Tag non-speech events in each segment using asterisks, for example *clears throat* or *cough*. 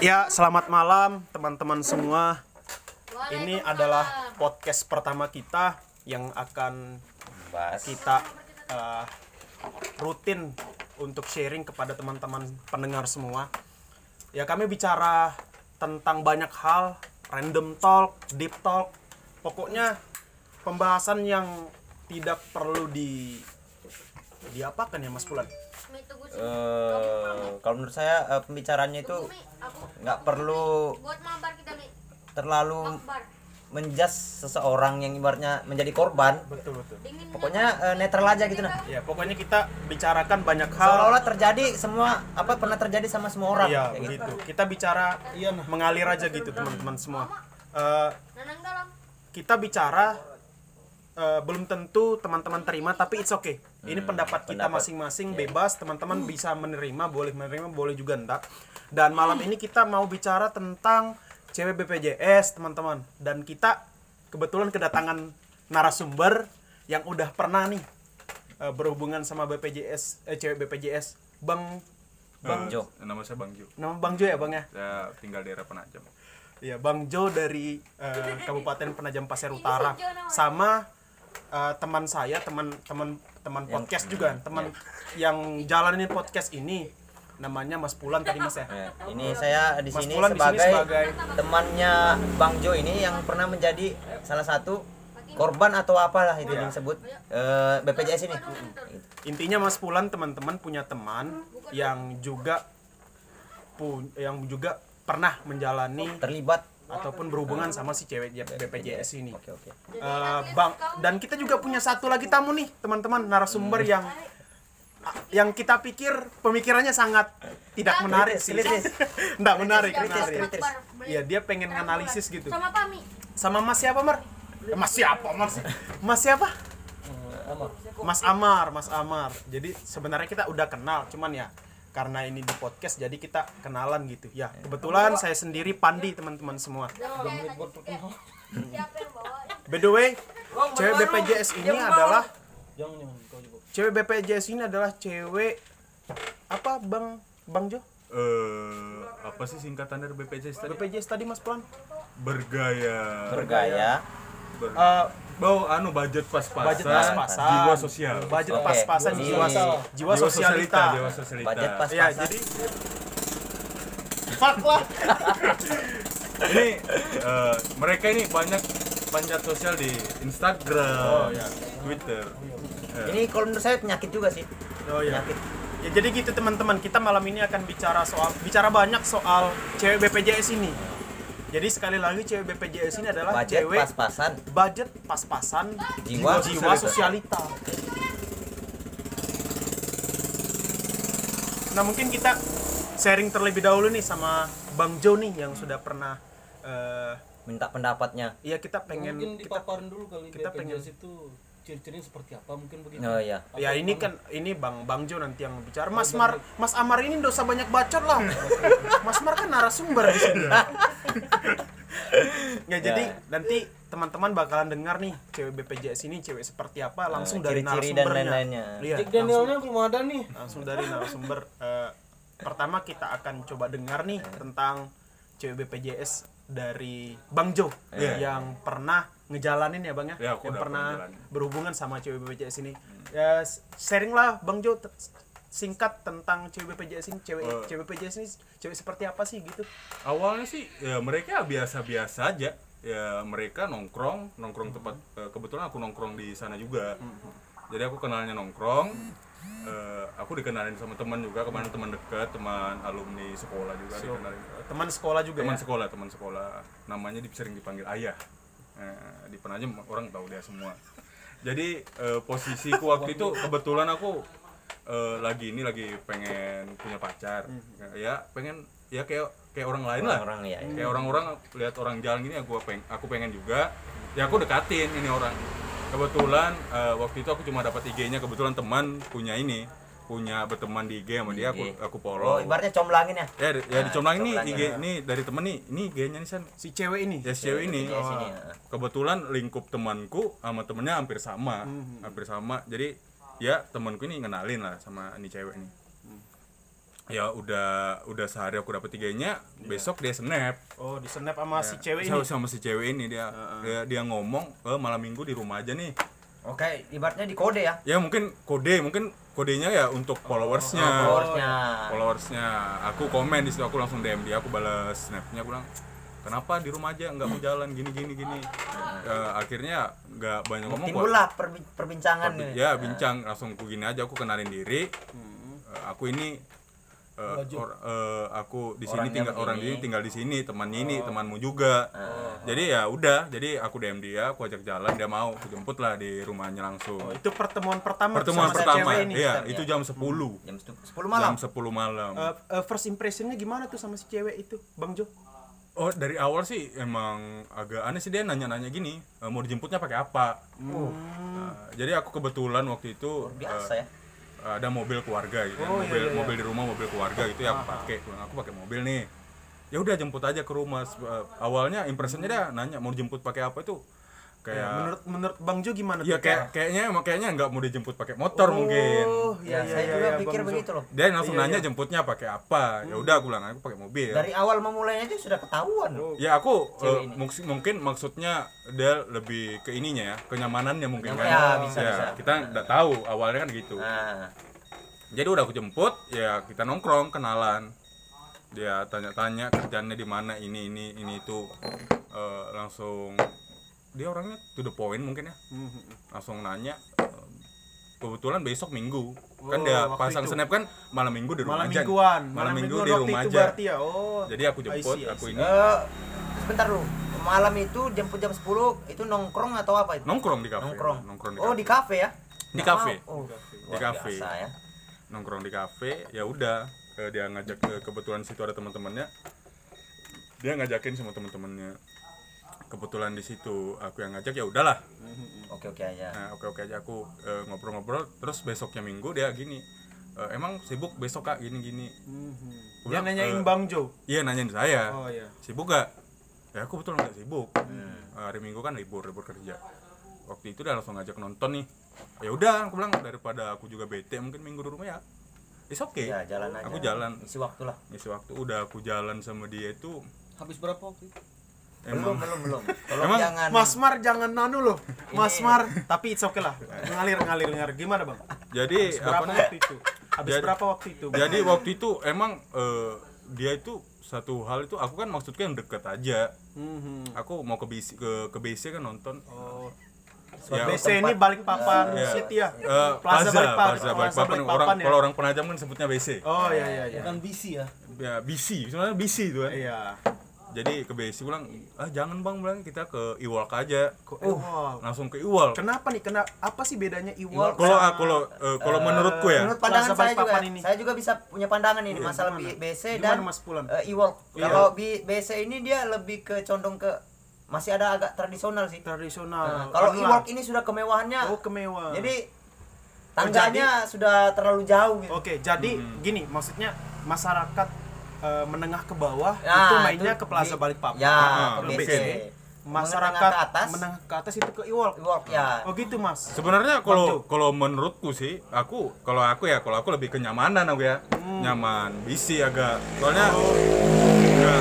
Ya, selamat malam teman-teman semua. Ini adalah podcast pertama kita yang akan Bahas. kita eh, rutin untuk sharing kepada teman-teman pendengar semua. Ya, kami bicara tentang banyak hal, random talk, deep talk. Pokoknya pembahasan yang tidak perlu di diapakan ya Mas Pulan? Eh, kalau menurut saya eh, pembicaranya itu nggak perlu terlalu menjas seseorang yang ibaratnya menjadi korban. Betul betul. Pokoknya eh, netral aja gitu nah. Ya, pokoknya kita bicarakan banyak hal. Seolah-olah terjadi semua apa pernah terjadi sama semua orang. Iya, kayak gitu. begitu. Kita bicara iya nah, mengalir aja gitu teman-teman semua. Eh, kita bicara eh, belum tentu teman-teman terima tapi it's okay. Ini pendapat kita pendapat. masing-masing bebas, teman-teman bisa menerima, boleh menerima, boleh juga enggak. Dan malam ini kita mau bicara tentang cewek BPJS, teman-teman. Dan kita kebetulan kedatangan narasumber yang udah pernah nih eh, berhubungan sama BPJS, eh, cewek BPJS, Bang Bang Eh, Jo. Nama saya Bang Jo. Nama Bang Jo ya, Bang ya? Saya tinggal di daerah Penajam. Ya, Bang Jo dari eh, Kabupaten Penajam Pasir Utara sama eh, teman saya, teman-teman teman podcast juga, teman yang jalanin podcast ini namanya Mas Pulan tadi Mas ya. Ya, ini saya di Mas sini Pulan sebagai, sebagai temannya Bang Jo ini yang pernah menjadi salah satu korban atau apalah itu yang disebut eh, BPJS ini. intinya Mas Pulan teman-teman punya teman yang juga pu- yang juga pernah menjalani Terlibat. Ataupun berhubungan sama si cewek BPJS ini. Oke oke. Eh, bang dan kita juga punya satu lagi tamu nih teman-teman narasumber yang yang kita pikir pemikirannya sangat tidak menarik sih. kritis. *laughs* Nggak menarik Kritis. Iya dia pengen analisis gitu. Sama Pami sama Mas siapa Mar? Eh, Mas siapa Mas? Mas siapa? Mas Amar Mas Amar. Jadi sebenarnya kita udah kenal cuman ya karena ini di podcast jadi kita kenalan gitu ya kebetulan saya sendiri Pandi teman-teman semua siapa yang bawa By the way, cewek BPJS ini adalah cewek BPJS ini adalah cewek apa Bang Bang Jo? Eh, apa sih singkatan dari BPJS tadi? BPJS tadi Mas Puan? Bergaya. Bergaya. Ber- Eh, Bau anu budget pas-pasan. budget pas-pasan. Jiwa sosial. budget Oke, pas-pasan jadi- jiwa jiwa sosialita. Jiwa sosialita. Budget pas Ya, jadi Fuck lah. *laughs* Ini eh, mereka ini banyak panjat sosial di Instagram, Twitter. Eh, Ini kalau menurut saya penyakit juga sih. Oh ya. Penyakit. Ya jadi gitu teman-teman, kita malam ini akan bicara soal bicara banyak soal cewek BPJS ini. Jadi sekali lagi cewek BPJS ini adalah Budget cewek pas-pasan. budget pas-pasan Jiwa jiwa sosialita. Nah mungkin kita sharing terlebih dahulu nih sama Bang Jo nih yang sudah pernah eh Minta pendapatnya. Iya kita pengen mungkin kita dipaparin dulu kali kita BPJS itu ciri-cirinya seperti apa? Mungkin begitu. Oh iya. ya ini kan ini Bang Bang Jo nanti yang bicara. Mas Mar Mas Amar ini dosa banyak bacot lah *laughs* Mas Mar kan narasumber di sini. Nggak jadi nanti teman-teman bakalan dengar nih cewek BPJS ini cewek seperti apa langsung dari ciri-ciri dan narasumbernya. lain-lainnya. Iya, Jack langsung, Danielnya belum ada nih. Langsung dari narasumber. Eh, pertama kita akan coba dengar nih tentang cewek BPJS dari Bang Jo Iya. yang pernah ngejalanin ya Bang ya, Ya, aku yang pernah berhubungan sama cewek BPJS ini. Ya s- sharing lah Bang Jo singkat tentang cewek BPJS ini, cewek Eh. cewek BPJS ini cewek seperti apa sih gitu. awalnya sih ya mereka biasa-biasa aja. Ya mereka nongkrong, nongkrong tempat eh, kebetulan aku nongkrong di sana juga. Jadi aku kenalnya nongkrong. Eh, aku dikenalin sama teman juga, kemarin teman dekat, teman alumni sekolah juga dikenalin. Teman sekolah juga teman ya. sekolah teman sekolah. Namanya sering dipanggil ayah. Eh, di Penajam orang tahu dia semua. Jadi eh, posisiku waktu itu *laughs* kebetulan aku eh, lagi ini lagi pengen punya pacar. Ya pengen ya kayak kayak orang lain lah. Orang-orang ya. kayak orang-orang lihat orang jalan gini aku pengen aku pengen juga. Ya aku dekatin ini orang kebetulan eh, waktu itu aku cuma dapat IG-nya kebetulan teman punya ini punya berteman di IG sama dia aku IG. aku Oh, follow ibaratnya comblangin ya. ya ya Nah, dicomblangin nih IG nah. ini dari temen nih ini IG-nya nih san Si cewek ini. ya si cewek ini Iya, sini, ya. kebetulan lingkup temanku sama temennya hampir sama Hmm. hampir sama jadi ya temanku ini ngenalin lah sama ini cewek ini ya udah udah sehari aku dapet tiganya besok dia snap. Oh, di snap sama si cewek sama, ini. sama si cewek ini dia. Dia, dia ngomong eh, malam minggu di rumah aja nih. Oke, ibaratnya di kode ya. ya mungkin kode mungkin kodenya ya untuk followersnya. Followersnya. followersnya. Aku komen di situ aku langsung dm dia aku balas snapnya aku bilang kenapa di rumah aja nggak mau jalan? Gini gini gini. Ya, akhirnya nggak banyak ngomong kok Timbullah perbi- perbincangan Perbi- ya bincang langsung aku gini aja aku kenalin diri. Eh, aku ini eh, or- eh, aku di sini tinggal orang begini. ini tinggal di sini temannya ini temanmu juga jadi ya udah jadi aku dm dia aku ajak jalan dia mau aku jemput lah di rumahnya langsung Oh, itu pertemuan pertama pertemuan sama pertama cewek ini. iya Sistemnya. itu jam 10 Jam 10 malam. jam 10 malam Eh, eh, first impressionnya gimana tuh sama si cewek itu, Bang Jo? oh dari awal sih emang agak aneh sih dia nanya-nanya gini mau dijemputnya pakai apa Nah, jadi aku kebetulan waktu itu Biasa eh, ya. Ada mobil keluarga gitu ya. Oh, iya, mobil iya, iya. mobil di rumah mobil keluarga gitu ya aku pakai Bilang, aku pakai mobil nih ya udah jemput aja ke rumah eh, awalnya impressionnya dia nanya mau dijemput pakai apa itu kayak Ya, menurut menurut Bang Jo gimana ya tuh? kayak kayaknya emang kayaknya nggak mau dijemput pakai motor mungkin Oh, Ya, iya iya saya iya. juga iya, pikir begitu loh. dia langsung Iya, nanya iya. jemputnya pakai apa ya udah aku bilang aku pakai mobil Dari awal memulainya aja sudah ketahuan loh. ya aku Cewek eh, mungkin mungkin maksudnya dia lebih ke ininya ya kenyamanannya mungkin kan ya, bisa, Ya, bisa. kita nggak tahu awalnya kan gitu Nah, jadi udah aku jemput ya kita nongkrong kenalan dia tanya-tanya kerjanya di mana ini ini ini itu Eh, langsung dia orangnya to the point mungkin ya Mhm. langsung nanya kebetulan besok minggu kan Oh, dia waktu pasang itu. snap kan malam minggu di rumah Malam aja mingguan, malam minggu mingguan di rumah aja berarti ya. Oh. jadi aku jemput I see, I aku ini eh sebentar lu. Malam itu jemput jam 10 itu nongkrong atau apa itu? nongkrong di kafe Nongkrong. nongkrong di Oh, kafe. di kafe ya? Di kafe. Oh, Di kafe. ya. nongkrong di kafe ya udah eh, dia ngajak ke kebetulan situ ada teman-temannya dia ngajakin sama teman-temannya kebetulan di situ aku yang ngajak ya udahlah Oke, oke aja. nah oke oke aja aku eh, ngobrol-ngobrol terus besoknya minggu dia gini "Eh, emang sibuk besok kak gini gini Mhm. Gua Dia nanyain eh, Bang Jo. iya nanyain saya Oh iya. sibuk gak ya aku betul nggak sibuk Eh, hari minggu kan libur libur kerja waktu itu dia langsung ngajak nonton nih ya udah aku bilang daripada aku juga bete mungkin minggu di rumah ya it's okay Ya, jalan aja. aku jalan Isi waktu lah. ngisi waktu udah aku jalan sama dia itu Habis berapa waktu itu? Belum, emang belum, belum. *laughs* Tolong Emang jangan Mas Mar jangan nanu loh. Mas Ini- Mar, tapi it's okay lah. Ngalir ngalir ngalir. Gimana, Bang? jadi apa Berapa namanya waktu itu? Habis Jadi- berapa waktu itu? Bang? jadi waktu itu emang eh, dia itu satu hal itu aku kan maksudnya yang deket aja Mhm. aku mau ke BC ke ke BC kan nonton Oh. ya, BC ini balik papan ya, City ya. eh, Plaza Plaza, Balikpapan. Plaza Plaza Balikpapan. Balikpapan orang ya. kalau orang penajam kan sebutnya BC Oh iya iya iya. Bukan BC ya. ya BC sebenarnya BC itu kan Iya. Jadi ke BC bilang ah jangan bang bilang kita ke Iwalk aja Kok Iwal. langsung ke Iwalk Kenapa nih? Kena apa sih bedanya Iwal? kalau sama- ah, kalau eh, kalau menurutku ya Menurut pandangan saya juga, ini. saya juga bisa punya pandangan ini masalah Gimana? B- BC Gimana, dan Mas Pulan? eh, e-walk. Iya. Kalau B- BC ini dia lebih ke condong ke masih ada agak tradisional sih. tradisional. Nah, kalau lah. ini sudah kemewahannya. oh kemewahan. Jadi tangganya sudah terlalu jauh gitu. Oke, jadi gini maksudnya masyarakat eh, menengah ke bawah Nah, itu mainnya itu ke Plaza di- Balikpapan. Ya, Ah, ke BC. Masyarakat Menengah ke atas, menengah ke atas itu ke Iwal. e-walk ya. Oh gitu mas. sebenarnya kalau kalau menurutku sih aku kalau aku ya kalau aku lebih kenyamanan aku ya Hmm. nyaman bisi agak soalnya Oh. nggak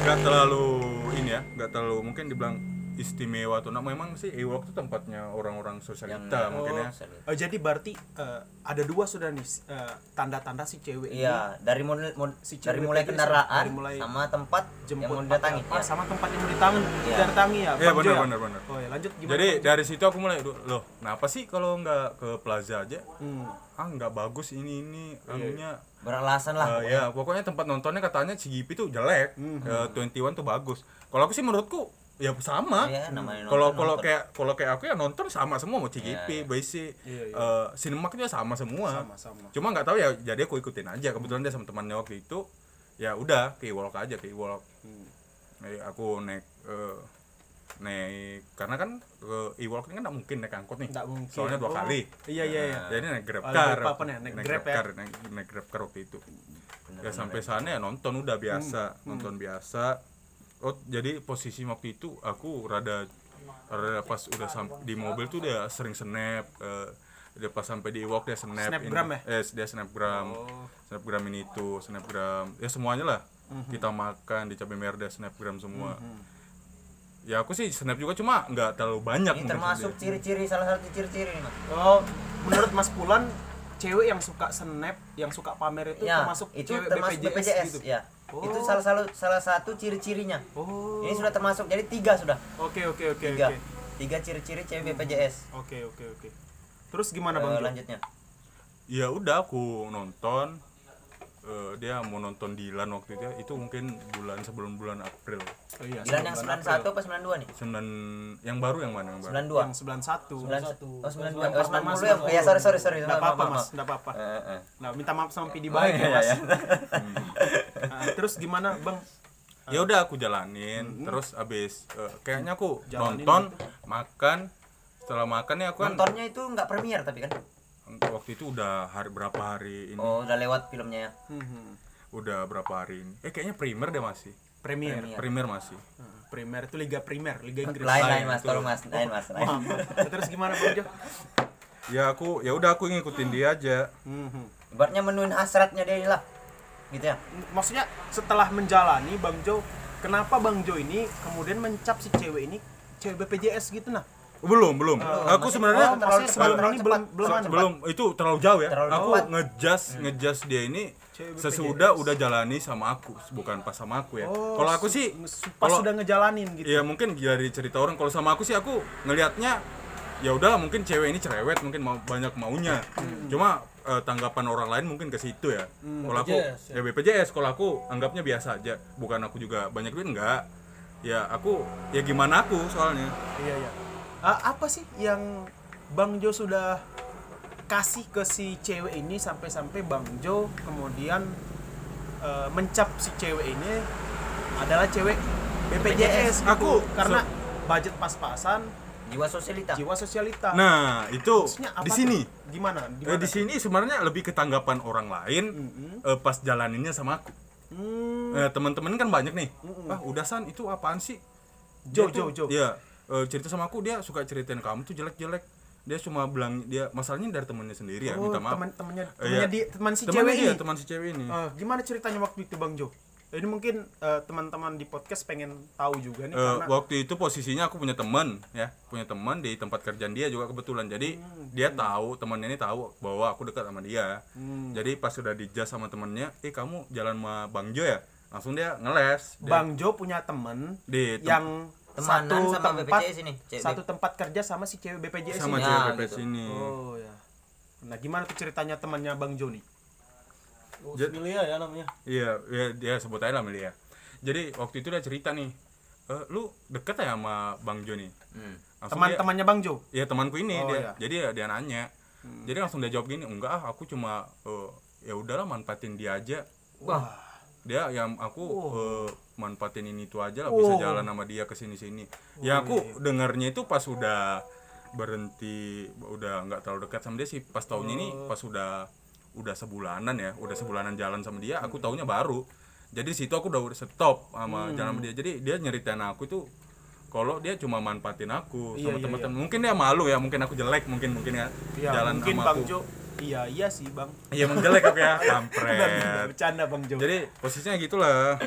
nggak terlalu ini ya nggak terlalu mungkin dibilang istimewa tuh nah memang sih Ewok tuh tempatnya orang-orang sosialita mungkin ya Oh, jadi berarti eh, ada dua sudah nih eh, tanda-tanda si cewek Iya, dari mulai mod- Si dari mulai kendaraan dari mulai sama tempat ini yang mau. Ah, Ya. sama tempat yang mau ditangi, Iya. didatangi ya. Iya, benar, ya? benar, benar. Oh ya lanjut gimana? jadi dari situ aku mulai "Duh, loh kenapa sih kalau nggak ke plaza aja Hmm. ah nggak bagus ini ini anunya Beralasan lah. Eh, ya pokoknya tempat nontonnya katanya CGP tuh jelek Hmm. Eh, 21 tuh bagus kalau aku sih menurutku ya sama namanya nonton, kalau kalau kayak kalau kayak aku ya nonton sama semua mau CGP, Iya, BC, Iya, iya. eh, Cinemark juga sama semua. Sama-sama. Cuma nggak tahu ya, jadi aku ikutin aja. Kebetulan dia sama temannya waktu itu, ya udah ke Iwalk aja ke Iwalk. Hmm. Eh, aku naik eh, naik karena kan ke Iwalk ini kan nggak mungkin naik angkot nih. Nggak mungkin. Soalnya dua Oh, kali. Iya iya iya. Jadi naik grab car. Balikpapan ya, naik Grab ya? car, naik, naik grab car waktu itu. ya sampai sana ya nonton udah biasa, Hmm, nonton biasa. Oh, jadi posisi waktu itu aku rada rada pas udah sam- di mobil tuh udah sering snap eh, dia pas sampai di Iwok dia snap Snapgram ini. eh dia snapgram Oh. snapgram ini itu snapgram ya semuanya lah Mhm. kita makan di cabai merah dia snapgram semua ya aku sih snap juga cuma nggak terlalu banyak Ini termasuk ciri-ciri salah satu ciri-ciri nih. Oh, menurut Mas Pulan, cewek yang suka snap, yang suka pamer itu Ya, termasuk itu cewek termasuk BPJS, BPJS, gitu. ya. Oh. Itu salah satu salah satu ciri-cirinya. Oh. Ini sudah termasuk jadi tiga sudah. Oke, oke, oke, Tiga. oke. Tiga ciri-ciri cewek BPJS. Oke, oke, oke. Terus gimana Bang Jo? lanjutnya. ya udah aku nonton Eh, dia mau nonton Dilan waktu itu ya, itu mungkin bulan sebelum bulan April Oh, iya, Dilan yang 91 April. apa 92 nih? sembilan yang baru yang mana yang baru 92. Yang 91. 91. Oh, 92. Yang Oh, pertama 90 ya. Ya, sorry sorry sorry. Enggak apa-apa, Mas. Enggak apa-apa. Eh, eh. Nah, minta maaf sama PD Oh, baik iya, ya, Mas. iya. *laughs* Nah, terus gimana, Bang? ya udah aku jalanin terus abis eh, kayaknya aku Jalanin nonton makan setelah makan ya aku kan Nontonnya itu nggak premier tapi kan? Waktu itu udah hari berapa hari ini Oh, udah lewat filmnya ya. Hmm, udah berapa hari ini eh kayaknya primer deh masih Premier. Premier. primer masih Nah, Premier itu Liga Primer, Liga Inggris. Lain lain Mas, tolong Mas. Lain Mas. lain. Paham. Terus gimana, Bang Jo? ya aku ya udah aku ngikutin dia aja Hmm, hmm. Ibaratnya menuin hasratnya dia lah. Gitu ya. maksudnya setelah menjalani Bang Jo, kenapa Bang Jo ini kemudian mencap si cewek ini cewek BPJS gitu nah? Belum belum. Aku masih- sebenarnya oh, terlalu sebelum terlalu ini cepat. belum belum. Itu terlalu jauh ya. Terlalu aku cepat. ngejas ngejas dia ini sesudah udah jalani sama aku bukan pas sama aku ya. Oh, kalau aku sih pas kalau sudah ngejalanin gitu. ya mungkin dari cerita orang. Kalau sama aku sih aku ngelihatnya ya udah mungkin cewek ini cerewet mungkin mau banyak maunya. Cuma eh, tanggapan orang lain mungkin ke situ ya. Kalau aku BPJS, ya? BPJS kalau aku anggapnya biasa aja. Bukan aku juga banyak duit enggak. Ya aku ya gimana aku soalnya. Iya iya. Ah, apa sih yang Bang Jo sudah kasih ke si cewek ini sampai-sampai Bang Jo kemudian eh, mencap si cewek ini adalah cewek BPJS. gitu. Aku karena se- budget pas-pasan, Jiwa sosialita. jiwa sosialita. nah itu di tuh? sini Gimana? Eh, di sini sebenarnya lebih ke tanggapan orang lain eh, pas jalaninnya sama aku Hmm, Eh, teman-teman kan banyak nih ah udah san itu apaan sih Jo, Jo, Jo. Iya, eh, cerita sama aku dia suka ceritain kamu tuh jelek-jelek. Dia cuma bilang dia masalahnya dari temannya sendiri ya, oh, minta maaf. teman temannya Eh, temannya iya. di teman si Temannya cewek dia, ini. teman si cewek ini. Eh, gimana ceritanya waktu itu Bang Jo? Ini mungkin eh, teman-teman di podcast pengen tahu juga nih Eh, karena waktu itu posisinya aku punya teman ya, punya teman di tempat kerjaan dia juga kebetulan. Jadi Hmm, dia tahu, temannya ini tahu bahwa aku dekat sama dia. Hmm. Jadi pas sudah dijas sama temannya, "Eh, kamu jalan sama Bang Jo ya?" Langsung dia ngeles. Dia Bang Jo punya temen di tem- yang Temanan satu sama tempat BPJS ini. Cewek satu tempat kerja sama si cewek BPJS sama ini. Ya, cewek gitu. BPS ini. Oh ya. Nah, gimana tuh ceritanya temannya Bang Jo nih? Oh, Jad- Semilia ya namanya. Iya, ya, dia sebut aja lah Melia. Jadi waktu itu dia cerita nih, "Eh, lu deket ya sama Bang Jo nih? Hmm. Teman-temannya Bang Jo. ya temanku ini Oh, dia. iya. Jadi ya dia nanya. Jadi langsung dia jawab gini, enggak ah, aku cuma eh, ya udahlah manfaatin dia aja. Wah. Dia yang aku eh, manfaatin ini itu aja lah Oh. bisa jalan sama dia ke sini sini. ya aku dengarnya itu pas udah berhenti udah nggak terlalu dekat sama dia sih pas tahunnya ini Oh. pas udah udah sebulanan ya udah sebulanan jalan sama dia aku taunya baru jadi di situ aku udah stop sama Hmm. jalan sama dia jadi dia nyeritain aku itu kalau dia cuma manfaatin aku Iya, sama iya, teman-teman mungkin dia malu ya mungkin aku jelek mungkin mungkin ya Iya, jalan mungkin sama Bang aku Jo. Iya, iya sih, Bang. iya emang jelek aku ya *laughs* kampret Bercanda Bang Jo. jadi posisinya gitulah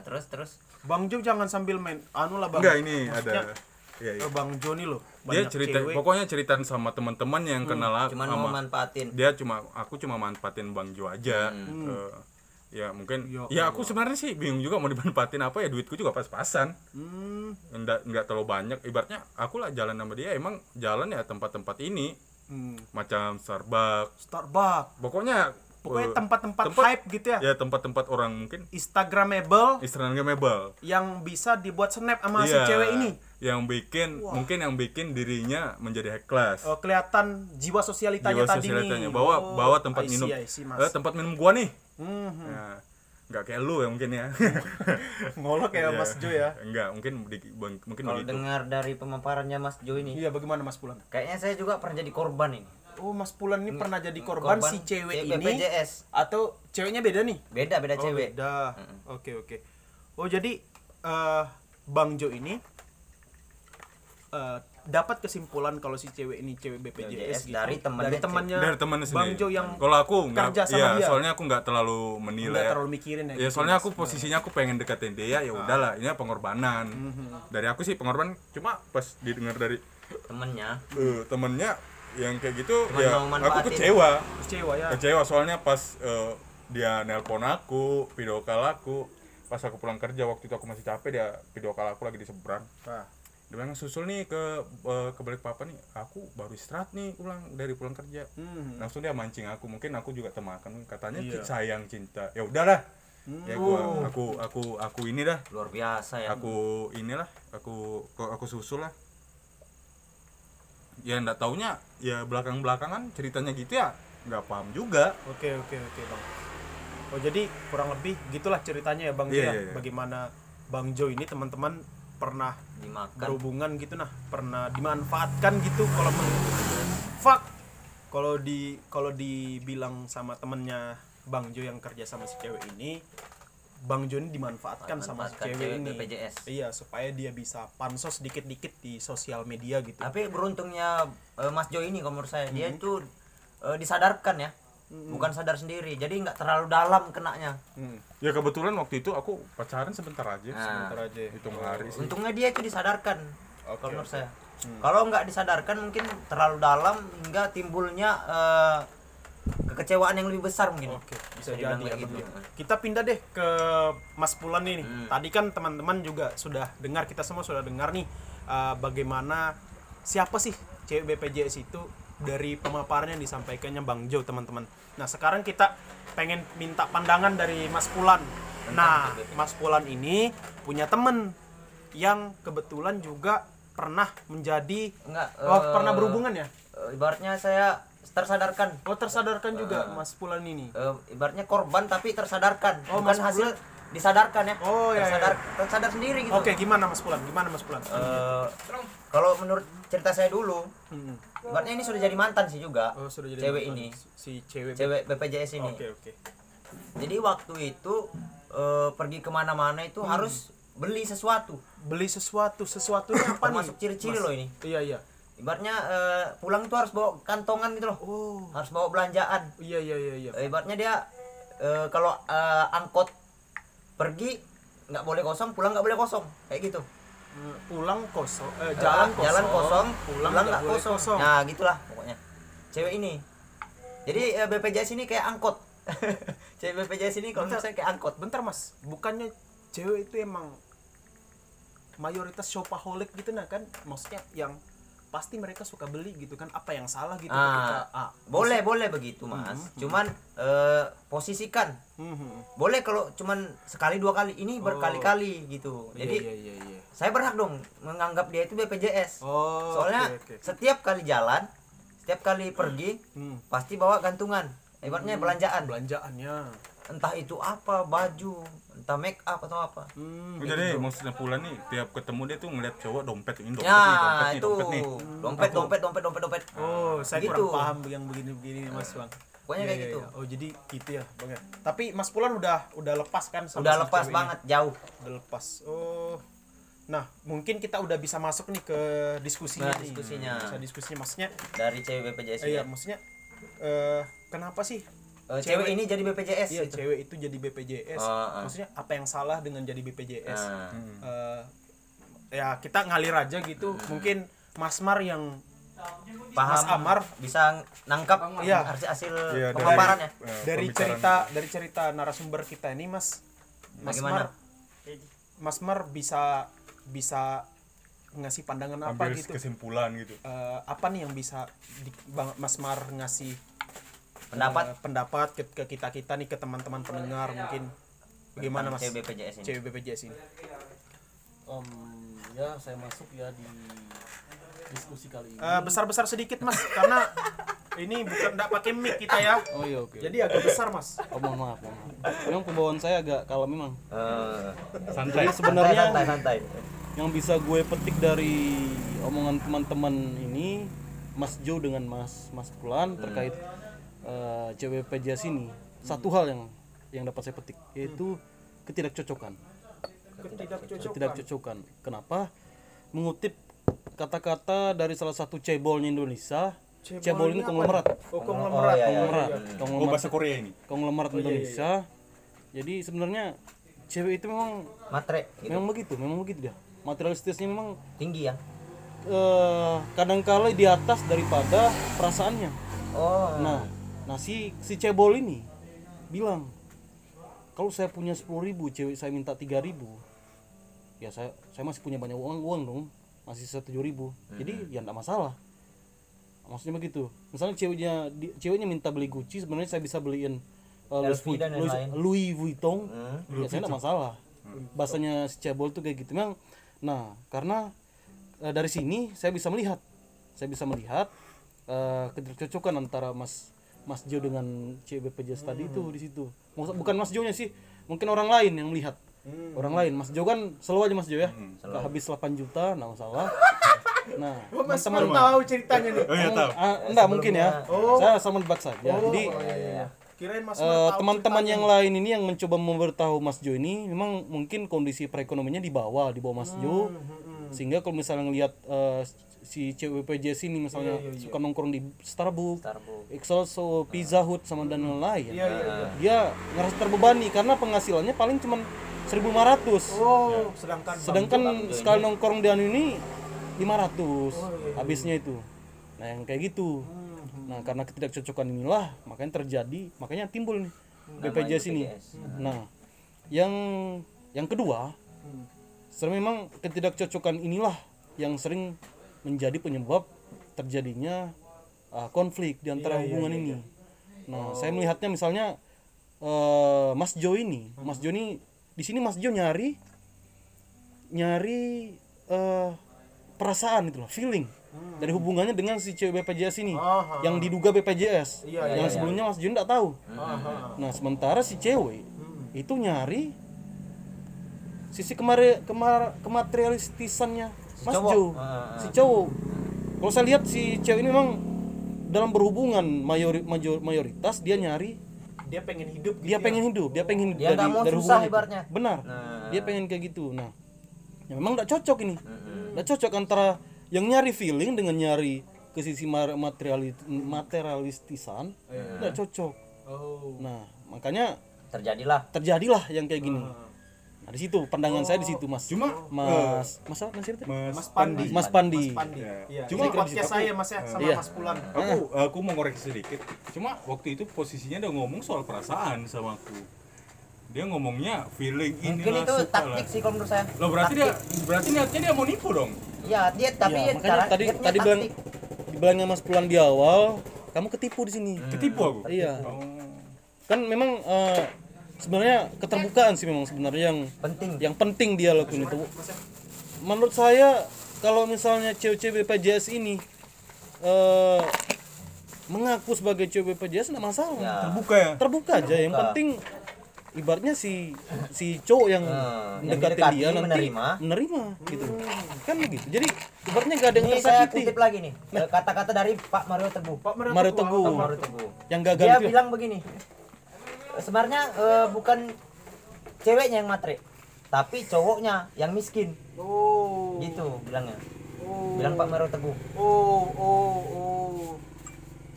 terus terus Bang Jo jangan sambil main anu lah Bang. enggak ini Maksudnya, ada iya, iya. eh, Bang Jo nih loh. dia cerita cewek. pokoknya ceritain sama teman-teman yang kenal aku cuman mau sama manfaatin. dia cuma aku cuma manfaatin Bang Jo aja Eh, ya mungkin Ya ya aku sebenarnya sih bingung juga mau dimanfaatin apa ya duitku juga pas-pasan Hmm, enggak enggak terlalu banyak ibaratnya aku lah jalan sama dia emang jalan ya tempat-tempat ini hmm. macam Starbucks Starbucks. pokoknya Pokoknya eh, tempat-tempat tempat- hype gitu ya. ya tempat-tempat orang mungkin Instagramable Instagramable yang bisa dibuat snap sama si Iya, cewek ini. yang bikin mungkin yang bikin dirinya menjadi high class Oh, kelihatan jiwa sosialitanya jiwa tadi sosialitanya nih. bawa Oh, bawa tempat see, minum see, eh, tempat minum gua nih Hmm, hmm. Nah, nggak kayak lu ya mungkin ya *laughs* Ngolok ya Iya. Mas Jo ya. enggak mungkin di- mungkin Kalau begitu dengar dari pemaparannya Mas Jo ini, Iya, bagaimana Mas Pulan? kayaknya saya juga pernah jadi korban ini. Oh, Mas Pulan ini pernah jadi korban, si cewek ini BPJS. atau ceweknya beda nih? Beda beda Oh, cewek. beda. Oke, oke. Oh, jadi eh, Bang Jo ini eh, dapat kesimpulan kalau si cewek ini cewek BPJS gitu dari temannya dari temannya dari temannya Bang sendiri Jo yang kalau aku nggak kerja sama iya, dia. soalnya aku nggak terlalu nggak menilai terlalu mikirin ya ya gitu, soalnya aku posisinya aku pengen deketin dia ya udahlah ini pengorbanan Mhm. dari aku sih pengorbanan cuma pas didengar dari temennya eh, temennya yang kayak gitu Cuman ya aku kecewa. Kecewa ya. Kecewa soalnya pas eh, dia nelpon aku video call aku pas aku pulang kerja waktu itu aku masih capek dia video call aku lagi di seberang. Wah. dia bilang susul nih ke eh, ke balik papa nih. Aku baru istirahat nih pulang dari pulang kerja. Hmm. langsung dia mancing aku mungkin aku juga temakan. Katanya Iya. sayang cinta. Ya udahlah ya gua Oh. aku aku aku ini dah. Luar biasa ya. Aku inilah aku aku, aku susul lah ya ndak taunya ya belakang belakangan ceritanya gitu ya nggak paham juga Oke oke oke bang. Oh jadi kurang lebih gitulah ceritanya ya bang Jo Iya, ya. iya, iya. Bagaimana bang Jo ini teman-teman pernah dimakan berhubungan gitu nah, pernah dimanfaatkan gitu kalau menurut fuck kalau di kalau dibilang sama temennya bang Jo yang kerja sama si cewek ini, bang Jo ini dimanfaatkan sama cewek cewek ini. BPJS. Iya supaya dia bisa pansos dikit-dikit di sosial media gitu. tapi beruntungnya eh, Mas Jo ini kalau menurut saya Mhm. dia itu eh, disadarkan ya bukan sadar sendiri jadi nggak terlalu dalam kenanya Hmm, ya kebetulan waktu itu aku pacaran sebentar aja Nah. sebentar aja. hitung hari sih untungnya dia itu disadarkan Oke, kalau menurut oke. saya kalau nggak disadarkan mungkin terlalu dalam hingga timbulnya eh, kekecewaan yang lebih besar mungkin Oke, bisa jadi ya gitu. Kita pindah deh ke Mas Pulan ini. Hmm. Tadi kan teman-teman juga sudah dengar, kita semua sudah dengar nih uh, bagaimana siapa sih cewek BPJS itu dari pemaparan yang disampaikannya Bang Jo, teman-teman. Nah, sekarang kita pengen minta pandangan dari Mas Pulan. Nah. Mas Pulan ini punya temen yang kebetulan juga pernah menjadi Enggak, oh, eh, pernah berhubungan ya? eh, ibaratnya saya tersadarkan Oh, tersadarkan juga Mas Pulan ini. Eh, ibaratnya korban tapi tersadarkan Oh, bukan Mas hasil disadarkan ya Oh, iya, tersadar iya. tersadar sendiri gitu Oke, gimana Mas Pulan? Gimana Mas Pulan? Eh, kalau menurut cerita saya dulu Hmm. ibaratnya ini sudah jadi mantan sih juga Oh, sudah jadi cewek mantan ini si cewek. cewek BPJS ini Oke, oke. jadi waktu itu eh, pergi ke mana-mana itu Hmm. harus beli sesuatu Beli sesuatu, sesuatunya *coughs* apa nih? termasuk ciri-ciri loh ini Iya, iya. Ibaratnya eh, pulang itu harus bawa kantongan gitu loh Oh. harus bawa belanjaan Iya, iya, iya, iya. Eh, ibaratnya dia eh, kalau eh, angkot pergi nggak boleh kosong pulang nggak boleh kosong kayak gitu Hmm, Pulang kosong, eh, jalan kosong, jalan kosong pulang pulang nggak boleh kosong. nah gitulah pokoknya cewek ini jadi eh, BPJS ini kayak angkot *laughs* cewek BPJS ini kalau saya kayak angkot Bentar, Mas. Bukannya cewek itu emang mayoritas shopaholic gitu nah kan? Maksudnya yang pasti mereka suka beli gitu kan? Apa yang salah gitu ketika ah, ah, boleh boleh begitu mas cuman eh, posisikan Hmm, hmm. boleh kalau cuman sekali dua kali ini berkali-kali gitu Iya, jadi iya, iya, iya. saya berhak dong menganggap dia itu BPJS Oh, soalnya oke, oke. setiap kali jalan setiap kali pergi Hmm. pasti bawa gantungan ibaratnya belanjaan belanjaannya. Entah itu apa baju entah make up atau apa Hmm. jadi maksudnya pulang nih tiap ketemu dia tuh ngeliat cowok dompet ini dompet ya nih dompet nih itu dompet nih dompet dompet dompet dompet dompet Oh, saya Gitu. kurang paham yang begini-begini Mas Bang. Pokoknya Iya, kayak iya, gitu. iya. Oh, jadi gitu ya, Bang ya. Tapi Mas Pulan udah udah lepas kan sama udah lepas ini? banget jauh Udah lepas. Oh. Nah, mungkin kita udah bisa masuk nih ke diskusinya Nah, nih. diskusinya. Bisa diskusinya maksudnya dari cewek BPJS eh, iya, maksudnya eh kenapa sih Eh, cewek ini jadi BPJS iya gitu. cewek itu jadi BPJS? Oh, ah. Maksudnya apa yang salah dengan jadi BPJS? Nah, Eh, ya kita ngalir aja gitu. Mungkin Mas Mar yang paham Mas Amar bisa nangkap Iya. hasil hasil Iya, dari- pemaparannya Eh, dari cerita dari cerita narasumber kita ini Mas Mas Bagaimana? Mar Mas Mar bisa bisa ngasih pandangan apa ambil gitu kesimpulan gitu Eh, apa nih yang bisa di- Bang Mas Mar ngasih pendapat? Eh, pendapat ke, ke kita kita nih ke teman-teman pendengar mungkin. Bagaimana Mas? Cewek BPJS ini. Cewek BPJS ini. Om, ya saya masuk ya di diskusi kali ini. Eh, besar-besar sedikit Mas karena ini bukan enggak pakai mic kita ya. Oh iya oke. jadi agak besar Mas. Oh, mohon maaf, mohon maaf. Memang pembawaan saya agak kalem memang. Eh, santai. Jadi sebenarnya santai santai. yang bisa gue petik dari omongan teman-teman ini Mas Jo dengan Mas Mas Pulan terkait eh, cewek PJS ini satu hal yang yang dapat saya petik yaitu ketidakcocokan ketidakcocokan ketidakcocokan kenapa mengutip kata-kata dari salah satu cebolnya Indonesia. Cebol Cebol ini ini apa konglomerat. Oh, konglomerat. iya, iya. Konglomerat. oh Konglomerat, bahasa Korea ini konglomerat iya, Indonesia. Jadi sebenarnya cewek itu memang matre gitu. memang begitu, memang begitu dia. Materialistisnya memang tinggi ya eh kadangkala di atas daripada perasaannya. oh Nah, nah si si cebol ini bilang kalau saya punya 10.000 ribu, cewek saya minta 3.000 ribu, ya saya saya masih punya banyak uang uang dong, masih sisa 7.000 ribu, jadi ya enggak masalah. Maksudnya begitu. Misalnya ceweknya di- ceweknya minta beli Gucci, sebenarnya saya bisa beliin uh, Louis, Louis. Louis Vuitton, Hmm. ya saya enggak masalah. Bahasanya si cebol tuh kayak gitu. Memang, nah karena eh, dari sini saya bisa melihat, saya bisa melihat eh, ketidakcocokan antara Mas Mas Jo dengan cewek BPJS tadi itu di situ. Maksud- Bukan Mas Jo nya sih, mungkin orang lain yang melihat. Orang lain, Mas Jo kan selalu aja Mas Jo ya. Nggak habis 8 juta, nggak masalah. *laughs* Nah, Oh, Mas baru tahu ceritanya nih. oh iya tahu ah, enggak mungkin ya. Saya sama nebak saja. Jadi Oh, iya, iya. Kirain Mas tahu teman-teman yang lain ini yang mencoba memberitahu Mas Jo ini memang mungkin kondisi perekonomiannya di bawah, di bawah Mas Jo. Sehingga kalau misalnya ngelihat eh, si cewek BPJS ini misalnya suka nongkrong di Starbucks, Starbucks. Excelso, Pizza Hut sama dan lain-lain. Iya, iya, iya. Dia ngerasa terbebani karena penghasilannya paling cuma 1.500. Oh, sedangkan Bang Sedangkan Jo- sekali nongkrong di anu ini 500 habisnya itu. Nah, yang kayak gitu. Nah, karena ketidakcocokan inilah makanya terjadi, makanya timbul nih BPJS ini. BPJS. Nah, yang yang kedua, sebenarnya memang ketidakcocokan inilah yang sering menjadi penyebab terjadinya uh, konflik di antara hubungan ini. Nah, saya melihatnya misalnya eh, Mas Jo ini, Mas Jo ini di sini Mas Jo nyari nyari eh, perasaan itu loh, feeling dari hubungannya dengan si cewek BPJS ini Aha. yang diduga BPJS. Iya, yang sebelumnya Mas Jo nggak tahu. Aha. Nah, sementara si cewek itu nyari sisi kemari kemar kematerialistisannya Mas cowok. Jo. Ah, Si cowok. Kalau saya lihat si cewek ini memang dalam berhubungan mayori, major- mayoritas dia nyari Dia pengen hidup gitu dia ya. pengen hidup, dia pengen Dia nggak mau susah hubungan itu. ibaratnya. Benar. Nah. Dia pengen kayak gitu. Nah, ya memang nggak cocok ini. Nggak cocok antara yang nyari feeling dengan nyari ke sisi ma- materiali materialistisan nggak cocok. Oh. Nah, makanya terjadilah terjadilah yang kayak gini. Nah, di situ pandangan saya di situ, Mas. Cuma, Mas, Mas apa Mas? Mas, Mas Pandi. Mas Pandi. Mas Pandi. Ya. Iya. Cuma podcast saya Mas ya sama Iya. Mas Pulan. aku aku mau ngoreksi sedikit cuma waktu itu posisinya udah ngomong soal perasaan sama aku dia ngomongnya feeling ini mungkin itu suka taktik lah sih kalau menurut saya Loh berarti dia Taktik. berarti niatnya dia mau nipu dong iya dia tapi Ya, ya, makanya cara tadi dia tadi bilang taktik. dibilangnya Mas Pulang di awal, kamu ketipu di sini. ketipu aku Iya. oh Kan memang eh, sebenarnya keterbukaan sih memang sebenarnya yang penting yang penting dia lakuin itu. Menurut saya kalau misalnya cewek-cewek BPJS ini eh mengaku sebagai cewek BPJS enggak masalah. ya terbuka ya Terbuka aja, yang penting ibaratnya si si cowok yang Hmm, didekati dia nanti menerima. menerima gitu. Kan begitu. Jadi ibaratnya gak ada yang ini saya tersakiti. kutip lagi nih eh, kata-kata dari Pak Mario Teguh Pak Mario Mario Teguh, Teguh. Mario Teguh Yang gagal dia itu ya? bilang begini sebenarnya eh, bukan ceweknya yang matre tapi cowoknya yang miskin Oh. gitu bilangnya Oh. bilang Pak Mario Teguh Oh, oh, oh.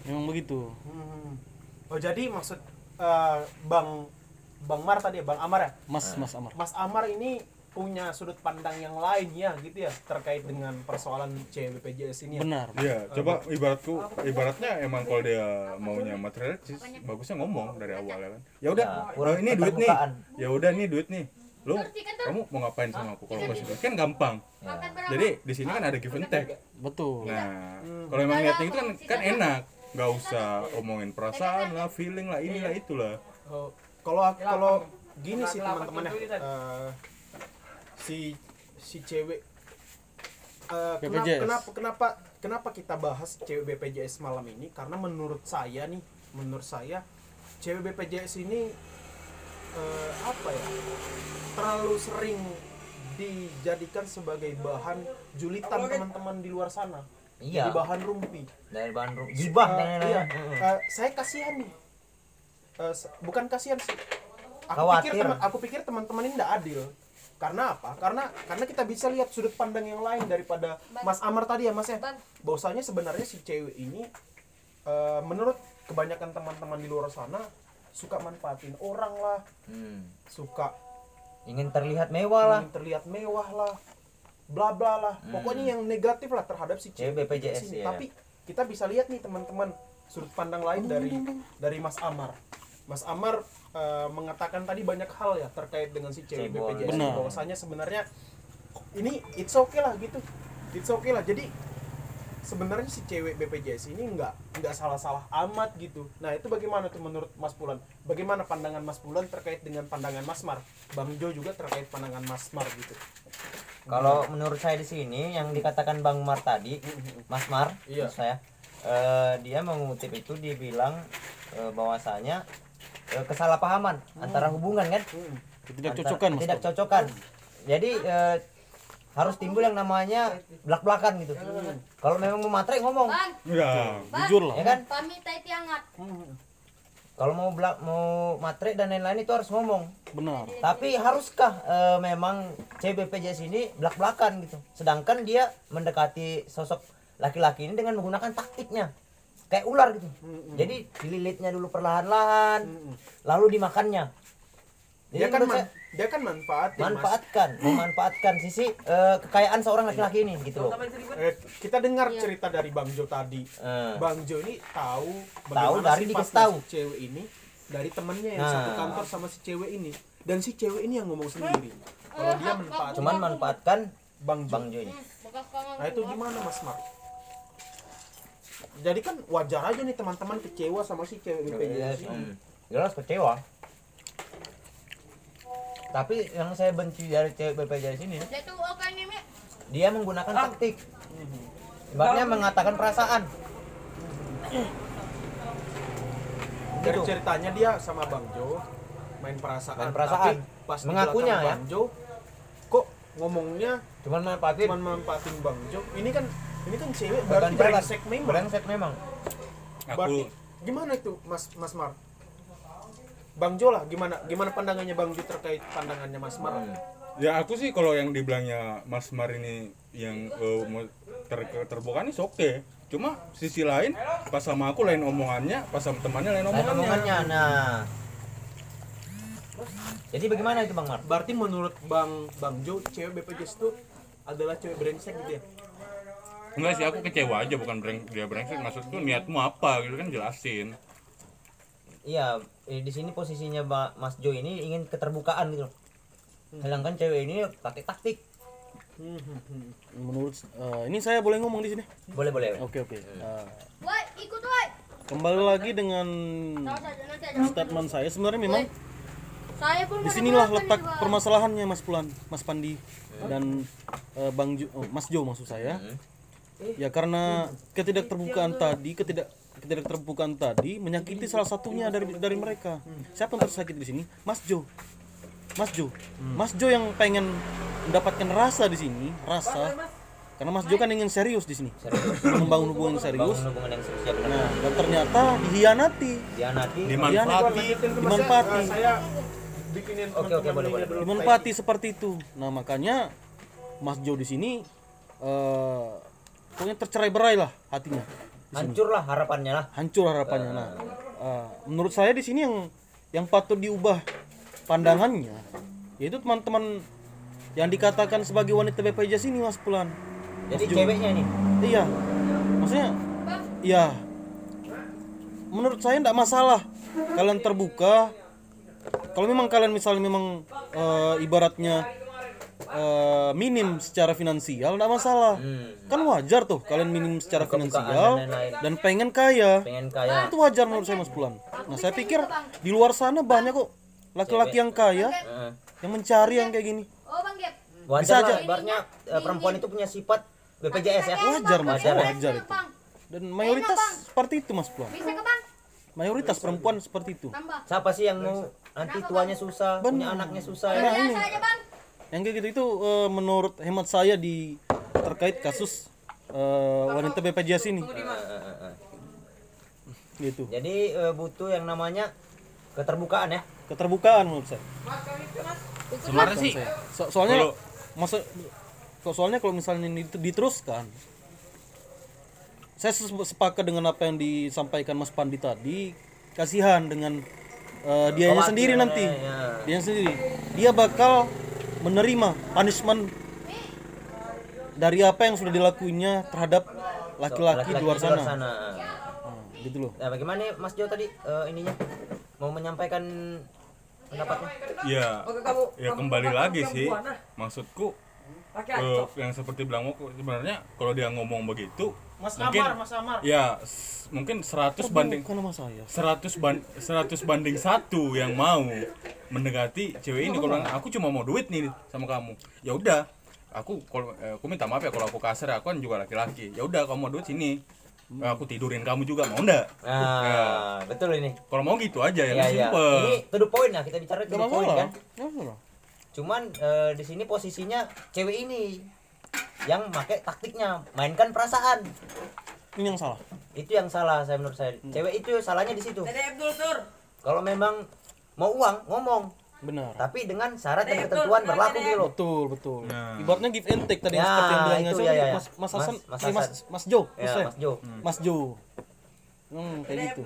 memang begitu. Hmm. Oh, jadi maksud eh, Bang Bang Mar tadi ya, Bang Amar ya? Mas Mas Amar. Mas Amar ini punya sudut pandang yang lain ya gitu ya terkait dengan persoalan cewek BPJS ini ya. Benar. Iya, coba ibaratku ibaratnya emang kalau dia maunya materialistis, bagusnya ngomong dari awal ya kan. Ya udah, Ya, kurang eh, ini duit nih. Ya udah nih duit nih. Lu kamu mau ngapain sama aku kalau duit kan gampang. Jadi di sini kan ada give and take. Betul. Nah, kalau emang niatnya itu kan kan enak. Nggak usah omongin perasaan lah, feeling lah, inilah itulah. Oh, kalau kalau gini sih teman-teman ya eh, si si cewek eh, kenapa, kenapa kenapa kenapa kita bahas cewek BPJS malam ini? Karena menurut saya nih menurut saya cewek BPJS ini eh, apa ya terlalu sering dijadikan sebagai bahan julitan teman-teman di luar sana. Iya. jadi bahan rumpi. Dari Bandung gibah Eh, dan iya. Eh, saya kasihan nih. Eh, se- bukan kasihan sih. Aku Khawatir. pikir teman aku pikir teman-teman ini tidak adil Karena apa? Karena karena kita bisa lihat sudut pandang yang lain daripada Mas Amar tadi ya Mas ya. Bang. Bahwasanya sebenarnya si cewek ini eh, menurut kebanyakan teman-teman di luar sana suka manfaatin orang lah, Hmm. suka ingin terlihat mewah lah ingin terlihat mewah lah, bla bla lah. Pokoknya yang negatif lah terhadap si cewek Cewek BPJS, ini. ya. Tapi kita bisa lihat nih teman-teman sudut pandang lain dari dari Mas Amar. Mas Amar eh, mengatakan tadi banyak hal ya terkait dengan si cewek. BPJS. Benar. Bahwasanya sebenarnya ini it's okay lah gitu. It's okay lah. Jadi sebenarnya si cewek BPJS ini nggak nggak salah-salah amat gitu. Nah itu bagaimana tuh menurut Mas Pulan? Bagaimana pandangan Mas Pulan terkait dengan pandangan Mas Mar? Bang Jo juga terkait pandangan Mas Mar gitu. Kalau menurut saya di sini yang dikatakan Bang Mar tadi, Mas Mar, Iya. saya, eh, dia mengutip itu dia bilang eh, bahwasanya eh, kesalahpahaman antara hubungan kan, ketidakcocokan Antara- mas ketidakcocokan. Jadi eh, harus timbul yang namanya belak-belakan gitu. Kalau memang mau matre ngomong, Bang, Ya. bang. jujur lah ya kan? Tiangat. Kalau mau belak mau matre dan lain-lain itu harus ngomong. benar Tapi haruskah eh, memang CBPJS ini belak-belakan gitu? Sedangkan dia mendekati sosok laki-laki ini dengan menggunakan taktiknya. Kayak ular gitu. Jadi dililitnya dulu perlahan-lahan, lalu dimakannya. Jadi Dia kan man- saya, dia kan manfaatin Mas. manfaatkan, *clears throat* memanfaatkan sisi eh, kekayaan seorang laki-laki ini gitu loh. Eh, kita dengar cerita dari Bang Jo tadi. Eh. Bang Jo ini tahu Tahu dari dikasih tahu. si cewek ini dari temennya yang Nah. satu kantor sama si cewek ini dan si cewek ini yang ngomong sendiri kalau dia manfaat Cuman manfaatkan Bang Jo. Bang Jo ini. Kangen Nah itu gimana Mas Mar? Jadi kan wajar aja nih teman-teman kecewa sama si cewek BPJS ini. Hmm. Jelas kecewa. Tapi yang saya benci dari cewek BPJS ini, Dia menggunakan taktik. Ibaratnya mengatakan perasaan. Dari Gitu. ceritanya dia sama Bang Jo main perasaan. Main perasaan. Tapi pas Mengakunya ya. Bang Jo kok ngomongnya Cuman manfaatin. cuma manfaatin Bang Jo. Ini kan ini kan cewek berarti brengsek memang. Brengsek memang. Berarti Aku gimana itu Mas Mas Mar? Bang Jo lah gimana gimana pandangannya Bang Jo terkait pandangannya Mas Mar? Hmm. ya aku sih kalau yang dibilangnya Mas Mar ini yang mau ter terbuka nih oke. Cuma sisi lain pas sama aku lain omongannya, pas sama temannya lain Lain omongannya. omongannya. Nah. Jadi bagaimana itu Bang Mar? Berarti menurut Bang Bang Jo cewek BPJS itu adalah cewek brengsek gitu ya? Enggak sih aku kecewa aja bukan breng dia brengsek maksudku niatmu apa gitu kan jelasin. Iya, eh, di sini posisinya Ba- Mas Jo ini ingin keterbukaan gitu loh. Sedangkan cewek ini pakai taktik. menurut eh, ini saya boleh ngomong di sini Boleh boleh. oke oke Eh, Woi, ikut woi. kembali lagi dengan statement saya sebenarnya memang Saya pun di sinilah mau letak Bang. permasalahannya Mas Pulan Mas Pandi dan eh, Bang Jo, oh, Mas Jo maksud saya ya karena ketidakterbukaan tadi ketidak ketidakterbukaan tadi menyakiti salah satunya dari dari mereka. Siapa yang tersakiti di sini? Mas Jo. Mas Jo. Mas Jo yang pengen mendapatkan rasa di sini rasa. Karena Mas Jo kan ingin serius di sini. Membangun hubungan serius. Hubungan yang serius ya nah dan ternyata dihianati. Dia nanti Dimanfaati. dimanfaati. Eh, saya bikinin Oke, oke, boleh, boleh. dimanfaati seperti itu. Nah makanya Mas Jo di sini eh pokoknya tercerai berai lah hatinya, hancurlah harapannya lah. hancur harapannya. Nah eh, menurut saya di sini yang yang patut diubah pandangannya yaitu teman-teman yang dikatakan sebagai wanita BPJS ini Mas Pulan. Jadi Jo. ceweknya nih. Iya, maksudnya iya. Menurut saya tidak masalah kalian terbuka. Kalau memang kalian misalnya memang eh, ibaratnya eh, minim secara finansial, tidak masalah. Kan wajar tuh kalian minim secara finansial dan dan pengen kaya. Pengen kaya. Itu wajar menurut saya Mas Pulan. Nah saya pikir di luar sana banyak kok laki-laki yang kaya Heeh. yang mencari yang kayak gini. Oh, Bang Gep. Wajar Bisa aja. ibaratnya eh, perempuan itu punya sifat BPJS ya. Wajar Mas, Wajar wajar itu. Dan mayoritas seperti itu Mas Pulan. Bisa ke Bang? Mayoritas perempuan seperti itu. Siapa sih yang mau nanti tuanya susah, punya anaknya susah ya? Bang. Yang kayak gitu itu eh, menurut hemat saya di terkait kasus eh, wanita BPJS ini. Eh. Gitu. Jadi eh, butuh yang namanya keterbukaan ya. Keterbukaan menurut saya. sebenarnya sih. So- soalnya Kalau- masa so- soalnya kalau misalnya ini diteruskan saya se- sepakat dengan apa yang disampaikan Mas Pandi tadi kasihan dengan eh, dianya sendiri nanti ya. dia sendiri dia bakal menerima punishment dari apa yang sudah dilakuinya terhadap laki-laki di luar sana, sana. Ah, gitu loh. Nah, bagaimana Mas Jo tadi eh, ininya? Mau menyampaikan pendapatnya? ya ya kembali lagi sih. maksudku eh, yang seperti bilang mau sebenarnya kalau dia ngomong begitu Mas mungkin Amar, Mas Amar. ya s- mungkin 100 banding bukan nama saya 100 ban 100 banding satu yang mau mendekati cewek ini. Kalau aku cuma mau duit nih sama kamu. Ya udah aku kalau eh, aku minta maaf ya kalau aku kasar aku kan juga laki-laki. Ya udah kamu mau duit sini. Eh, aku tidurin kamu juga mau enggak Nah, betul ini. kalau mau gitu aja yang Ya, ya. simple. Ini to the point ya, kita bicara to the point kan. Cuman eh, di sini posisinya cewek ini yang pakai taktiknya mainkan perasaan. ini yang salah Itu yang salah saya menurut saya. Cewek itu salahnya di situ. Kalau memang mau uang ngomong, benar tapi dengan syarat dan ketentuan berlaku gitu loh. betul betul Nah. ibaratnya give and take tadi Ya, seperti yang bilangnya itu ya, ya, ya. mas mas Hasan Mas- Mas mas mas Jo Ya, maksudnya? Mas Jo. mas Jo hmm, kayak gitu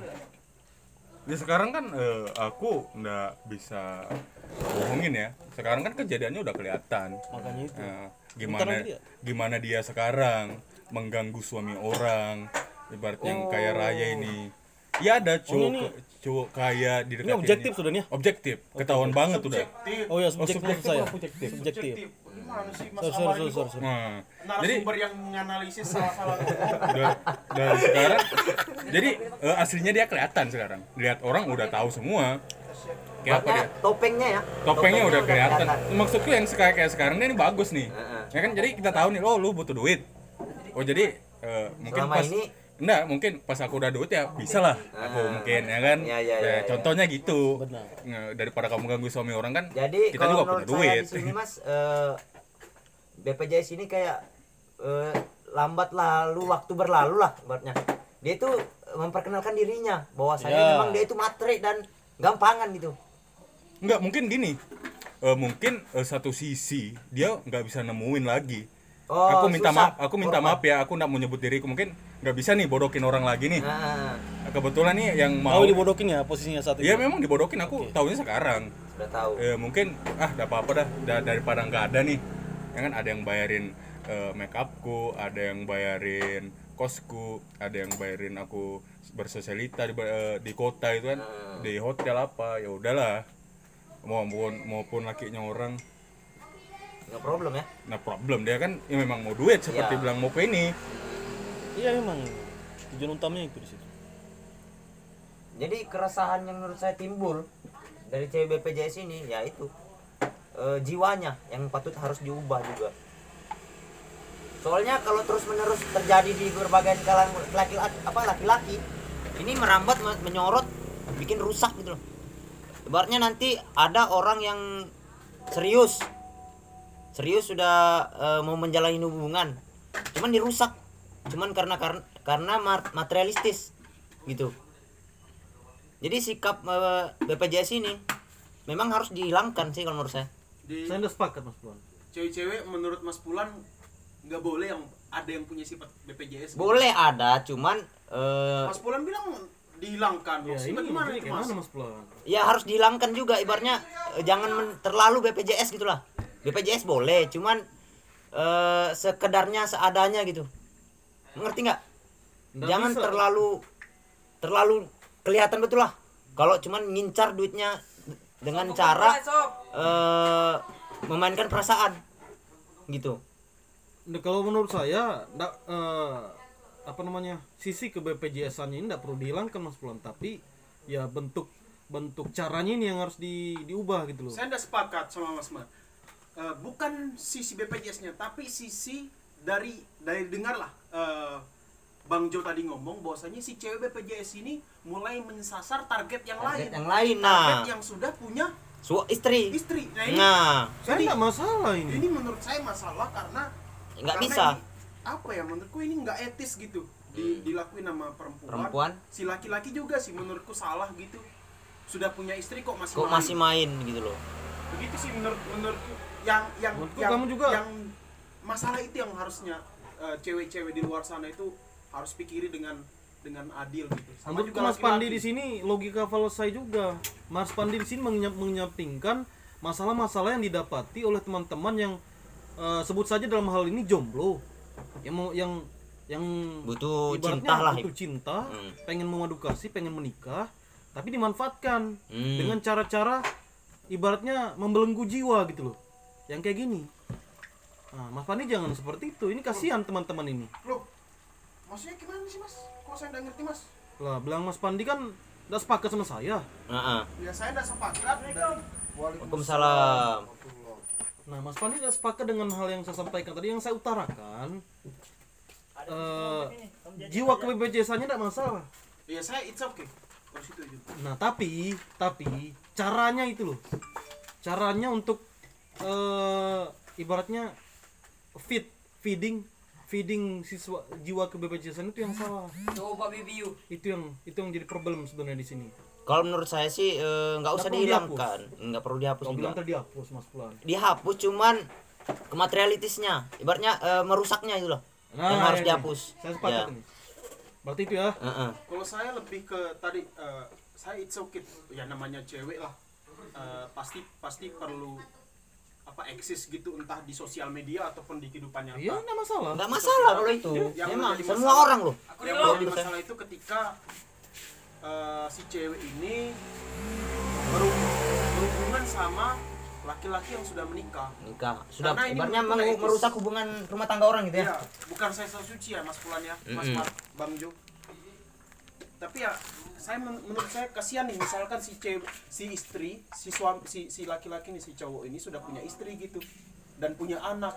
ya sekarang kan eh, aku nggak bisa bohongin ya sekarang kan kejadiannya udah kelihatan. Makanya itu. Nah, gimana dia. gimana dia sekarang? Mengganggu suami orang ibarat yang kaya raya ini. Ya ada cowok Oh. cowok kaya di ini objektif sudah nih ya? objektif. Ketahuan banget udah. Oh ya subjektif subjektif saya. apa objektif? subjektif. Gimana sih Mas sorry nah jadi narasumber yang menganalisis salah-salah sekarang jadi eh, aslinya dia kelihatan sekarang. Lihat orang udah tahu semua kayak apa dia topengnya ya. topengnya udah kelihatan maksudku yang sekarang kayak sekarang ini bagus nih Heeh. ya kan jadi kita tahu nih oh lu butuh duit oh jadi eh, mungkin Selama pas ini- enggak mungkin pas aku udah duit ya bisa lah aku Ah. mungkin ya kan Ya, ya, ya, ya. contohnya gitu Benar. Daripada kamu ganggu suami orang kan Jadi kita kalau juga menurut punya saya duit di sini Mas eh, BPJS ini kayak eh, lambat lalu waktu berlalu lah buatnya. Dia itu memperkenalkan dirinya bahwasanya Ya. memang dia itu matre dan gampangan gitu. Enggak mungkin gini. Eh, mungkin eh, satu sisi dia nggak bisa nemuin lagi. Oh, aku minta susah. maaf aku minta maaf ya aku nggak mau nyebut diriku. Mungkin nggak bisa nih bodokin orang lagi nih. Nah, kebetulan nih yang mau mau dibodokin ya posisinya saat itu? Iya memang dibodokin. Aku tahunya sekarang. Sudah tahu. ya mungkin ah udah apa apa dah. Da- daripada nggak ada nih. Ya kan ada yang bayarin eh, make upku ada yang bayarin kosku ada yang bayarin aku bersosialita di, eh, di kota itu kan. Di hotel apa ya udahlah maupun maupun lakinya orang Nggak problem ya. nah problem dia kan ya memang mau duit seperti Iya. bilang mau ini iya memang tujuan utamanya itu di situ Jadi keresahan yang menurut saya timbul dari cewek BPJS ini ya itu eh, jiwanya yang patut harus diubah juga. Soalnya kalau terus menerus terjadi di berbagai kalangan laki-laki apa laki-laki ini merambat me- menyorot bikin rusak gitu loh. Ibaratnya nanti ada orang yang serius. Serius sudah eh, mau menjalani hubungan. Cuman dirusak. Cuman karena karena karena ma- materialistis. Gitu. Jadi sikap eh, BPJS ini memang harus dihilangkan sih kalau menurut saya. Di saya udah sepakat mas Puan. Cewek-cewek menurut Mas Pulan nggak boleh yang ada yang punya sifat BPJS boleh ada cuman eh, Mas Pulan bilang dihilangkan ya ini gimana itu Mas? mana mas ya harus dihilangkan juga. Ibaratnya eh, jangan men- terlalu BPJS gitulah. BPJS boleh cuman eh, sekedarnya seadanya gitu. Mengerti nggak? Nggak jangan bisa. terlalu terlalu kelihatan betul lah kalau cuman ngincar duitnya dengan cara eh, memainkan perasaan gitu. Nah, kalau menurut saya ndak eh, apa namanya sisi ke BPJS-nya ini tidak perlu dihilangkan mas Puan tapi ya bentuk bentuk caranya ini yang harus di, diubah gitu loh. Saya tidak sepakat sama Mas Mar. Eh, bukan sisi BPJS-nya, tapi sisi dari dari dengarlah eh, Bang Jo tadi ngomong bahwasanya si cewek BPJS ini mulai menyasar target yang lain. Target yang lain Target nah. yang sudah punya su istri. istri. Nah, ini, nah. Saya Jadi- nggak masalah ini. ini menurut saya masalah karena nggak bisa. ini, apa ya menurutku ini nggak etis gitu di, dilakuin sama perempuan. Perempuan. Si laki-laki juga sih menurutku salah gitu. Sudah punya istri kok masih kok main. masih main gitu loh begitu sih menurut menurutku yang yang Menurutku yang kamu juga- yang masalah itu yang harusnya eh, cewek-cewek di luar sana itu harus pikiri dengan dengan adil gitu sama Menurutku juga Mas Pandi laki-laki. di sini logika selesai juga. Mas Pandi di sini menyampingkan masalah-masalah yang didapati oleh teman-teman yang eh, sebut saja dalam hal ini jomblo. Yang mau yang yang Butuh ibaratnya cinta lah. butuh cinta, Hmm. pengen mengadu kasih, pengen menikah, tapi dimanfaatkan Hmm. dengan cara-cara ibaratnya membelenggu jiwa gitu loh. Yang kayak gini. Nah, Mas Pandi jangan seperti itu. Ini kasihan teman-teman ini. loh maksudnya gimana sih mas kok saya nggak ngerti mas Lah, bilang Mas Pandi kan udah sepakat sama saya. Heeh. ya saya udah sepakat dan Waalaikumsalam. Nah, Mas Pandi udah sepakat dengan hal yang saya sampaikan tadi yang saya utarakan. Eh, jiwa kebebajasannya tidak masalah. ya saya it's okay kalau situ itu Nah, tapi tapi caranya itu loh. Caranya untuk eh ibaratnya feed feeding feeding siswa jiwa kebebajasan itu yang salah. Coba bibiu. Itu yang itu yang jadi problem sebenarnya di sini. Kalau menurut saya sih eh, nggak usah dihilangkan, nggak perlu dihapus Kau juga. bilang tadi hapus Mas Pulan. Dihapus cuman ke materialitisnya, ibaratnya eh, merusaknya itu loh. yang harus ini. dihapus. Saya sepakat Ya. ini. Berarti itu ya. Heeh. kalau saya lebih ke tadi eh, saya it's okay ya namanya cewek lah Eh, pasti pasti perlu apa eksis gitu entah di sosial media ataupun di kehidupan nyata Iya, enggak masalah. Nggak masalah kalau itu. Yang Memang menjadi semua masalah- orang loh. yang menjadi masalah itu ketika eh, si cewek ini berhubungan sama laki-laki yang sudah menikah Nikah. Sudah Karena ibaratnya merusak hubungan rumah tangga orang gitu ya. Iya, bukan saya suci ya Mas Pulan ya, Mas Mm-mm. Mar, Bang Jo. Tapi ya saya men- menurut saya kasihan nih misalkan si cewek si istri, si suami si si laki-laki nih si cowok ini sudah punya istri gitu dan punya anak.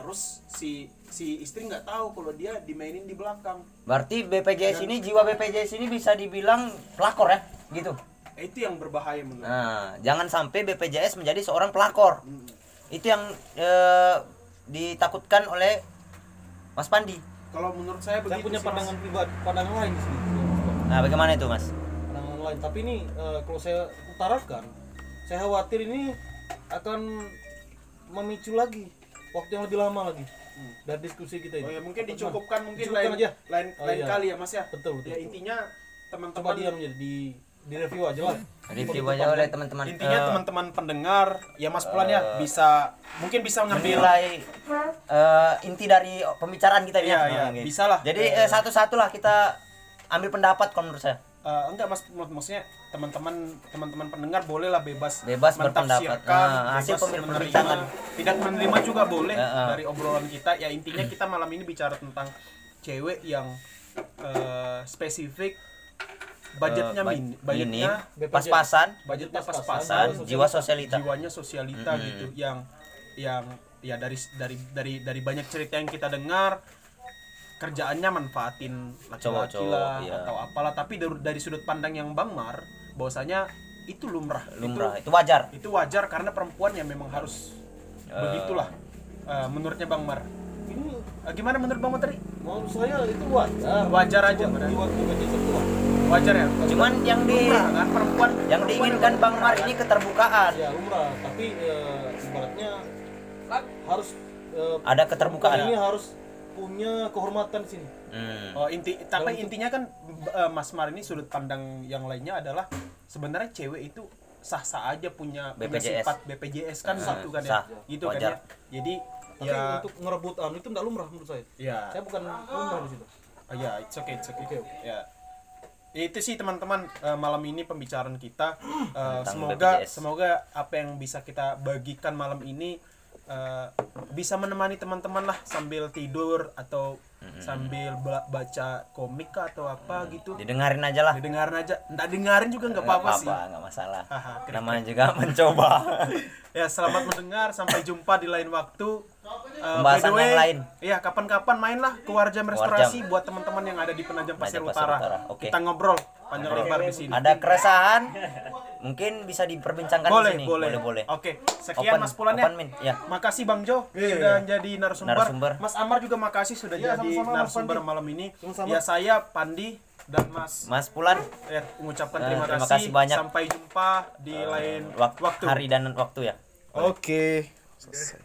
Terus si si istri nggak tahu kalau dia dimainin di belakang. Berarti BPJS ini jiwa BPJS ini bisa dibilang pelakor ya, gitu. Eh, itu yang berbahaya menurut Nah, jangan sampai BPJS menjadi seorang pelakor. Mm. Itu yang eh, ditakutkan oleh Mas Pandi. Kalau menurut saya Saya begitu punya sih, Mas. pandangan pribadi, pandangan lain di sini. Nah, bagaimana itu, Mas? pandangan lain tapi ini eh, kalau saya utarakan saya khawatir ini akan memicu lagi waktu yang lebih lama lagi dari diskusi kita ini Oh ya mungkin dicukupkan mungkin Dicukupkan lain aja. lain Oh, lain iya. kali ya Mas ya. betul betul, Ya intinya coba teman-teman diam aja di di review aja lah Review aja oleh teman-teman. intinya eh, teman-teman pendengar ya Mas Pulan ya bisa mungkin bisa ngambil eh, inti dari pembicaraan kita ini. Iya, ya. iya, gitu. bisa lah. Jadi eh, satu-satu lah kita ambil pendapat kalau menurut saya. Eh, enggak Mas mak- maksudnya teman-teman teman-teman pendengar bolehlah bebas Bebas berpendapat. Nah, hasil menerima, tidak menerima juga boleh Ya, ah. dari obrolan kita ya intinya kita malam ini bicara tentang cewek yang eh, spesifik budgetnya ba- min budgetnya pas-pasan, budgetnya Pas-pasan. pas-pasan pasan, jiwa sosialita. jiwanya sosialita Mm-mm. gitu yang yang ya dari dari dari dari banyak cerita yang kita dengar kerjaannya manfaatin laki-laki Cowok-cowok, lah iya. atau apalah tapi dari, dari sudut pandang yang Bang Mar bahwasanya itu lumrah lumrah. Itu wajar. itu, itu wajar karena perempuan yang memang harus Eh. begitulah Eh, menurutnya Bang Mar ini Eh, gimana menurut Bang Mar tadi menurut saya itu wajar Wajar aja, itu wajar. wajar ya Cuman yang di lumrah kan perempuan yang perempuan diinginkan memang Bang Mar ini kan? keterbukaan. ya lumrah tapi ibaratnya harus eh, Ada keterbukaan. ini harus punya kehormatan di sini. Hmm. Oh inti tapi intinya kan eh, Mas Mar ini sudut pandang yang lainnya adalah sebenarnya cewek itu sah-sah aja punya, punya BPJS. sifat BPJS kan Hmm, satu kan sah, ya gitu kan wajar. ya? Jadi tapi ya untuk ngerebut anu itu enggak lumrah menurut saya. Ya saya bukan lumrah di situ. Oh, ya it's okay it's okay, Oke, oke. ya. Ya, itu sih teman-teman eh, malam ini pembicaraan kita. Tentang semoga BPJS. semoga apa yang bisa kita bagikan malam ini eh, bisa menemani teman-teman lah sambil tidur atau sambil ba- baca komik atau apa gitu. Didengarin aja lah. didengarin aja. Nggak dengarin juga nggak apa-apa sih. nggak masalah. Namanya juga *laughs* mencoba. *laughs* ya selamat mendengar. Sampai jumpa di lain waktu Uh, Pembahasan way, yang lain. Iya, kapan-kapan mainlah ke Warjam Restorasi buat teman-teman yang ada di Penajam Pasir Penajam Pasir Utara. Utara, oke. Kita ngobrol panjang lebar di sini. Ada keresahan mungkin bisa diperbincangkan Boleh, di sini. boleh, boleh. Oke, sekian Open- Mas Pulan ya. open ya. Makasih Bang Jo Iya, sudah iya. jadi narasumber. Narasumber. Mas Amar juga makasih sudah Iya, jadi sama-sama, Mas narasumber Pandi. malam ini. Sama-sama. Ya saya Pandi dan Mas Mas Pulan ya, mengucapkan Eh, terima, terima kasih. kasih banyak. Sampai jumpa di lain wak- waktu. hari dan waktu ya. Oke. Selesai.